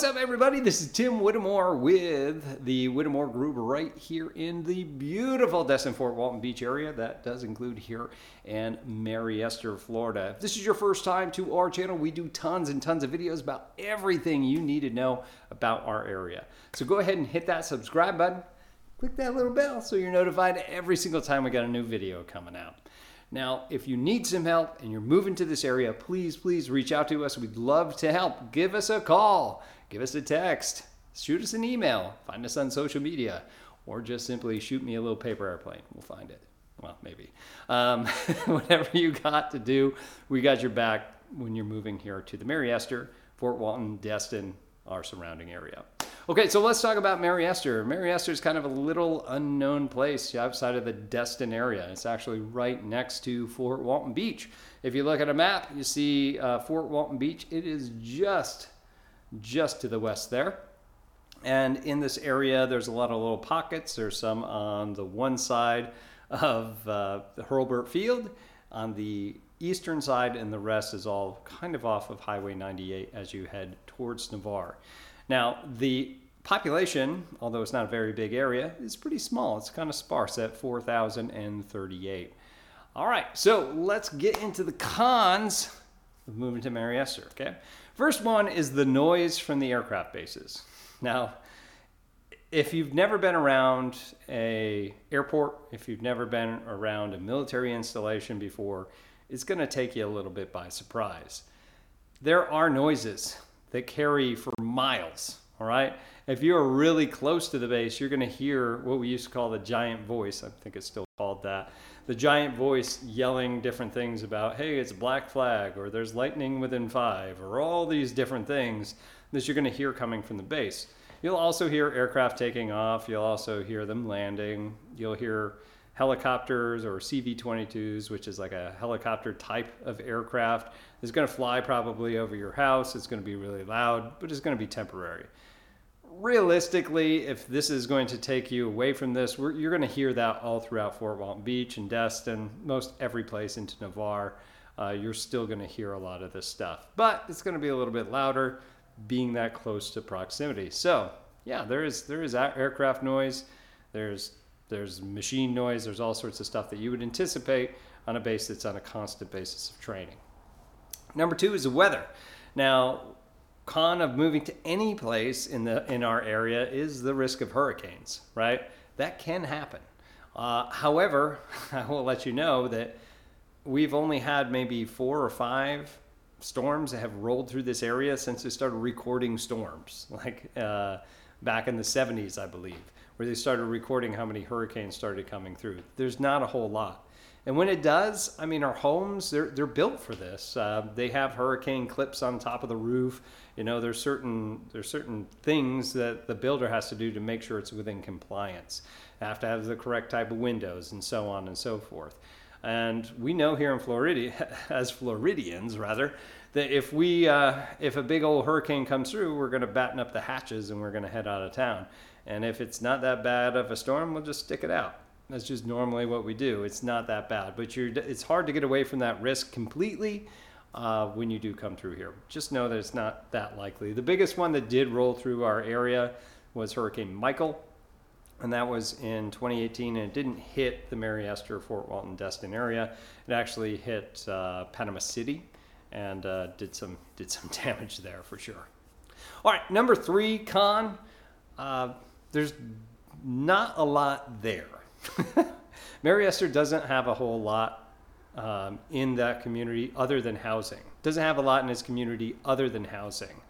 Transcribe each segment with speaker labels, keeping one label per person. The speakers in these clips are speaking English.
Speaker 1: What's up, everybody? This is Tim Whittemore with the Whittemore Group right here in the beautiful Destin Fort Walton Beach area. That does include here and Mary Esther, Florida. If this is your first time to our channel, we do tons and tons of videos about everything you need to know about our area. So go ahead and hit that subscribe button, click that little bell so you're notified every single time we got a new video coming out. Now, if you need some help and you're moving to this area, please, please reach out to us. We'd love to help. Give us a call, give us a text, shoot us an email, find us on social media, or just simply shoot me a little paper airplane. We'll find it. Well, maybe. Um, whatever you got to do, we got your back when you're moving here to the Mary Esther, Fort Walton, Destin, our surrounding area. Okay, so let's talk about Mary Esther. Mary Esther is kind of a little unknown place outside of the Destin area. It's actually right next to Fort Walton Beach. If you look at a map, you see uh, Fort Walton Beach. It is just, just to the west there. And in this area, there's a lot of little pockets. There's some on the one side of uh, the Hurlburt Field, on the eastern side, and the rest is all kind of off of Highway 98 as you head towards Navarre. Now, the population, although it's not a very big area, is pretty small. It's kind of sparse at 4,038. All right, so let's get into the cons of moving to Mary Esther, okay? First one is the noise from the aircraft bases. Now, if you've never been around a airport, if you've never been around a military installation before, it's going to take you a little bit by surprise. There are noises that carry for miles. All right. If you're really close to the base, you're going to hear what we used to call the giant voice. I think it's still called that. The giant voice yelling different things about, hey, it's a black flag, or there's lightning within five, or all these different things that you're going to hear coming from the base. You'll also hear aircraft taking off. You'll also hear them landing. You'll hear helicopters or CV 22s, which is like a helicopter type of aircraft. It's going to fly probably over your house. It's going to be really loud, but it's going to be temporary. Realistically, if this is going to take you away from this, you're going to hear that all throughout Fort Walton Beach and Destin, most every place into Navarre. Uh, you're still going to hear a lot of this stuff, but it's going to be a little bit louder being that close to proximity. So, yeah, there is there is aircraft noise. There's there's machine noise, there's all sorts of stuff that you would anticipate on a base that's on a constant basis of training. Number two is the weather. Now, con of moving to any place in the in our area is the risk of hurricanes, right? That can happen. Uh, however, I will let you know that we've only had maybe four or five storms that have rolled through this area since we started recording storms, like uh, back in the 70s, I believe where they started recording how many hurricanes started coming through. There's not a whole lot. And when it does, I mean, our homes, they're, they're built for this. Uh, they have hurricane clips on top of the roof. You know, there's certain, there's certain things that the builder has to do to make sure it's within compliance. They have to have the correct type of windows and so on and so forth. And we know here in Florida, as Floridians rather, that if we, uh, if a big old hurricane comes through, we're going to batten up the hatches and we're going to head out of town. And if it's not that bad of a storm, we'll just stick it out. That's just normally what we do. It's not that bad, but you're, it's hard to get away from that risk completely uh, when you do come through here. Just know that it's not that likely. The biggest one that did roll through our area was Hurricane Michael, and that was in 2018, and it didn't hit the Mary Esther, Fort Walton, Destin area. It actually hit uh, Panama City and uh, did some did some damage there for sure. All right, number three con. Uh, there's not a lot there. Mary Esther doesn't have a whole lot um, in that community other than housing. Doesn't have a lot in his community other than housing.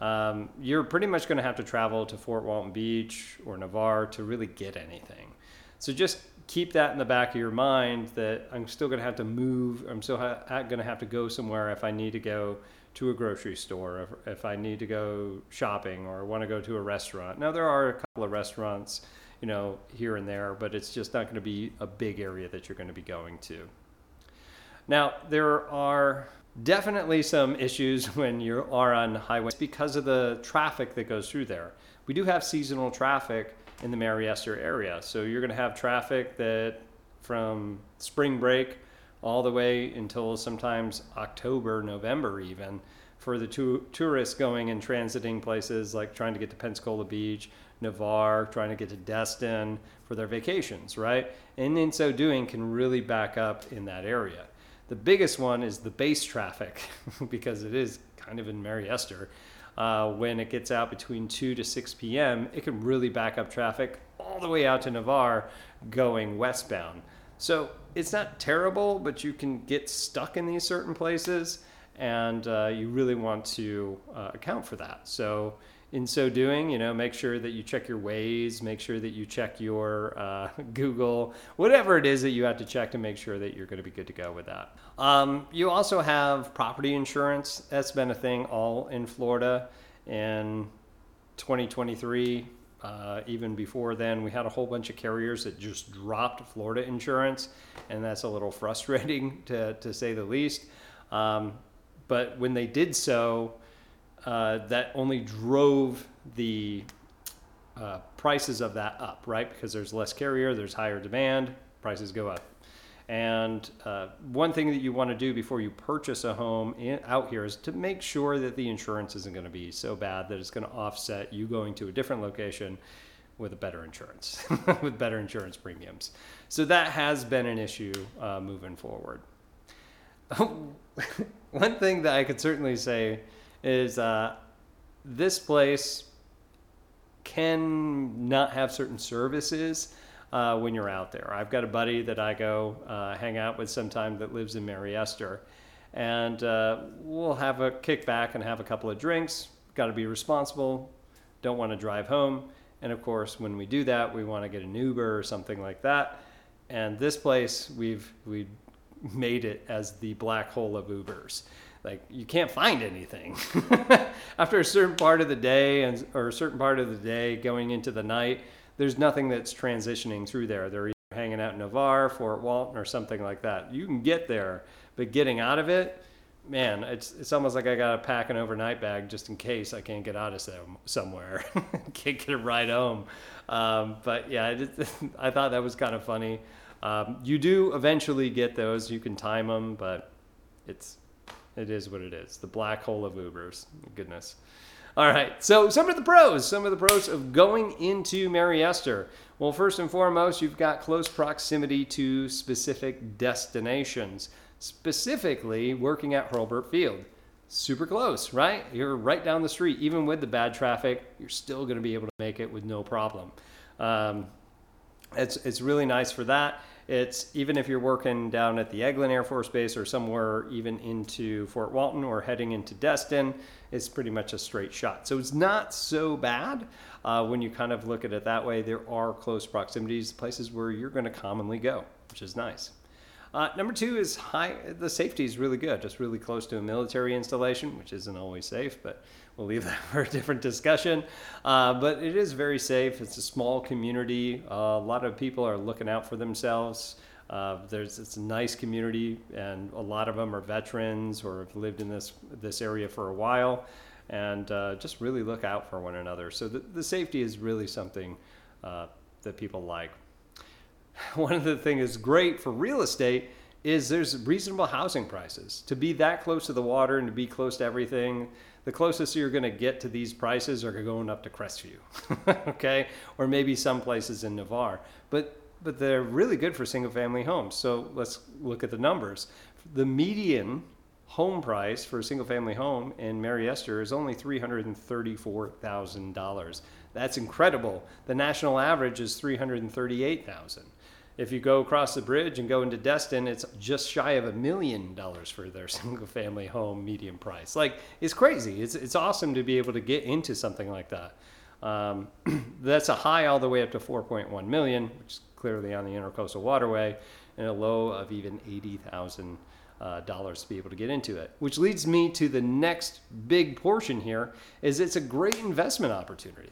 Speaker 1: Um, you're pretty much going to have to travel to Fort Walton Beach or Navarre to really get anything. So just keep that in the back of your mind that I'm still going to have to move. I'm still ha- going to have to go somewhere if I need to go to a grocery store, if, if I need to go shopping or want to go to a restaurant. Now, there are a couple of restaurants, you know, here and there, but it's just not going to be a big area that you're going to be going to. Now, there are definitely some issues when you are on highways because of the traffic that goes through there. We do have seasonal traffic in the Mary Esther area, so you're going to have traffic that from spring break all the way until sometimes October, November, even for the tu- tourists going and transiting places like trying to get to Pensacola Beach, Navarre, trying to get to Destin for their vacations, right? And in so doing, can really back up in that area. The biggest one is the base traffic because it is kind of in Mary Esther. Uh, when it gets out between 2 to 6 p.m., it can really back up traffic all the way out to Navarre going westbound. So it's not terrible, but you can get stuck in these certain places, and uh, you really want to uh, account for that. So in so doing, you know, make sure that you check your ways, make sure that you check your uh, Google, whatever it is that you have to check to make sure that you're going to be good to go with that. Um, you also have property insurance. That's been a thing all in Florida in 2023. Uh, even before then, we had a whole bunch of carriers that just dropped Florida insurance, and that's a little frustrating to, to say the least. Um, but when they did so, uh, that only drove the uh, prices of that up, right? Because there's less carrier, there's higher demand, prices go up. And uh, one thing that you want to do before you purchase a home in, out here is to make sure that the insurance isn't going to be so bad that it's going to offset you going to a different location with a better insurance, with better insurance premiums. So that has been an issue uh, moving forward. one thing that I could certainly say is uh, this place can not have certain services uh, when you're out there. I've got a buddy that I go uh, hang out with sometime that lives in Mary Esther, and uh, we'll have a kickback and have a couple of drinks. Got to be responsible. Don't want to drive home. And of course, when we do that, we want to get an Uber or something like that. And this place, we've we made it as the black hole of Ubers. Like you can't find anything. After a certain part of the day and or a certain part of the day going into the night there's nothing that's transitioning through there. They're either hanging out in navarre fort walton or something like that. You can get there but getting out of it man it's it's almost like i gotta pack an overnight bag just in case i can't get out of some, somewhere. Can't get a ride home. Um, but yeah I, just, I thought that was kind of funny um, you do eventually get those you can time them but it's it is what it is. The black hole of Ubers. Goodness. All right. So some of the pros, some of the pros of going into Mary Esther. Well, first and foremost, you've got close proximity to specific destinations. Specifically, working at Hurlburt Field. Super close, right? You're right down the street. Even with the bad traffic, you're still going to be able to make it with no problem. Um, it's it's really nice for that. It's even if you're working down at the Eglin Air Force Base or somewhere even into Fort Walton or heading into Destin, it's pretty much a straight shot. So it's not so bad uh, when you kind of look at it that way. There are close proximities, places where you're going to commonly go, which is nice. Uh, number two is high. The safety is really good. Just really close to a military installation, which isn't always safe, but we'll leave that for a different discussion. Uh, but it is very safe. It's a small community. Uh, a lot of people are looking out for themselves. Uh, there's it's a nice community, and a lot of them are veterans or have lived in this this area for a while, and uh, just really look out for one another. So the, the safety is really something uh, that people like. one of the things that's great for real estate is there's reasonable housing prices. To be that close to the water and to be close to everything, the closest you're going to get to these prices are going up to Crestview, okay, or maybe some places in Navarre. But but they're really good for single family homes. So let's look at the numbers. The median home price for a single family home in Mary Esther is only $334,000. That's incredible. The national average is 338,000. If you go across the bridge and go into Destin, it's just shy of a million dollars for their single family home median price. Like, it's crazy. It's, it's awesome to be able to get into something like that. Um, that's a high all the way up to 4.1 million, which is clearly on the intercoastal waterway, and a low of even 80,000 uh, dollars to be able to get into it. Which leads me to the next big portion here is it's a great investment opportunity.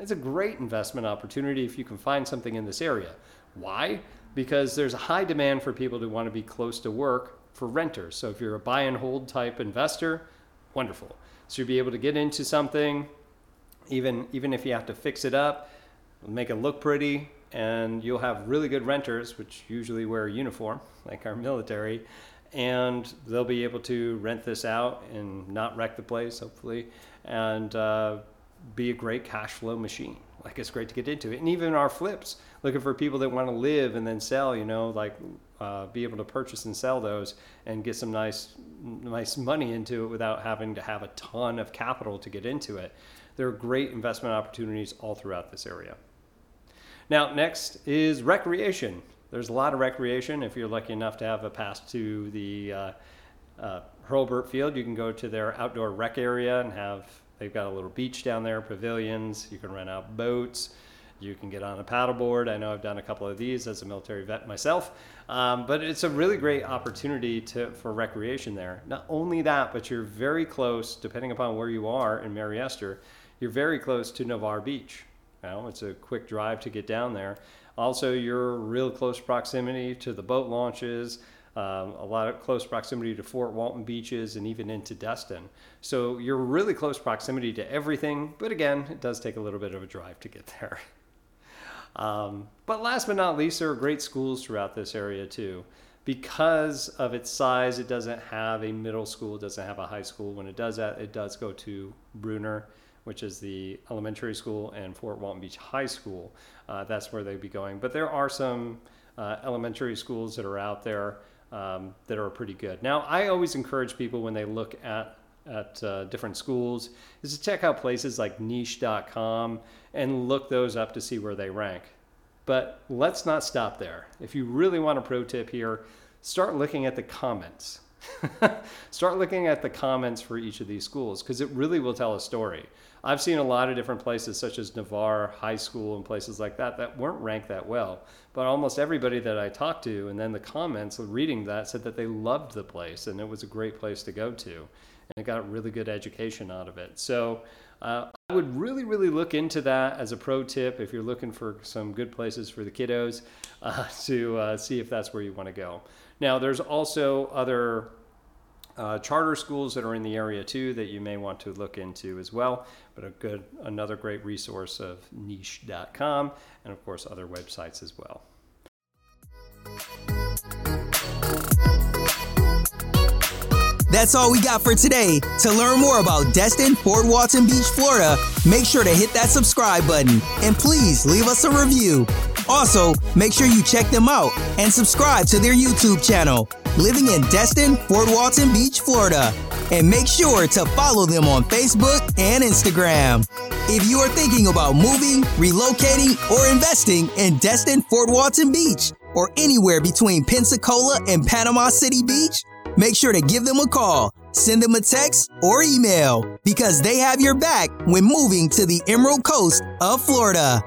Speaker 1: It's a great investment opportunity if you can find something in this area. Why? Because there's a high demand for people to want to be close to work for renters. So if you're a buy and hold type investor, wonderful. So you'll be able to get into something, even even if you have to fix it up, make it look pretty, and you'll have really good renters, which usually wear a uniform, like our military, and they'll be able to rent this out and not wreck the place, hopefully, and uh, be a great cash flow machine. Like it's great to get into it, and even our flips, looking for people that want to live and then sell. You know, like uh, be able to purchase and sell those and get some nice, nice money into it without having to have a ton of capital to get into it. There are great investment opportunities all throughout this area. Now, next is recreation. There's a lot of recreation. If you're lucky enough to have a pass to the uh, uh, Hurlburt Field, you can go to their outdoor rec area and have They've got a little beach down there, pavilions. You can rent out boats. You can get on a paddleboard. I know I've done a couple of these as a military vet myself, um, but it's a really great opportunity to, for recreation there. Not only that, but you're very close, depending upon where you are in Mary Esther, you're very close to Navarre Beach. You know, it's a quick drive to get down there. Also, you're real close proximity to the boat launches um, a lot of close proximity to Fort Walton beaches and even into Destin. So you're really close proximity to everything, but again, it does take a little bit of a drive to get there. Um, but last but not least, there are great schools throughout this area too. Because of its size, it doesn't have a middle school, it doesn't have a high school. When it does that, it does go to Bruner, which is the elementary school, and Fort Walton Beach High School. Uh, that's where they'd be going. But there are some uh, elementary schools that are out there um, that are pretty good. Now, I always encourage people when they look at at uh, different schools is to check out places like niche.com and look those up to see where they rank. But let's not stop there. If you really want a pro tip here, start looking at the comments. start looking at the comments for each of these schools because it really will tell a story. I've seen a lot of different places, such as Navarre High School and places like that, that weren't ranked that well. But almost everybody that I talked to, and then the comments reading that said that they loved the place and it was a great place to go to. And it got a really good education out of it. So uh, I would really, really look into that as a pro tip if you're looking for some good places for the kiddos uh, to uh, see if that's where you want to go. Now, there's also other uh, charter schools that are in the area too that you may want to look into as well. But a good, another great resource of niche.com and of course other websites as well.
Speaker 2: That's all we got for today. To learn more about Destin, Fort Walton Beach, Florida, make sure to hit that subscribe button and please leave us a review. Also, make sure you check them out and subscribe to their YouTube channel, Living in Destin, Fort Walton Beach, Florida. And make sure to follow them on Facebook and Instagram. If you are thinking about moving, relocating, or investing in Destin, Fort Walton Beach, or anywhere between Pensacola and Panama City Beach, make sure to give them a call, send them a text, or email because they have your back when moving to the Emerald Coast of Florida.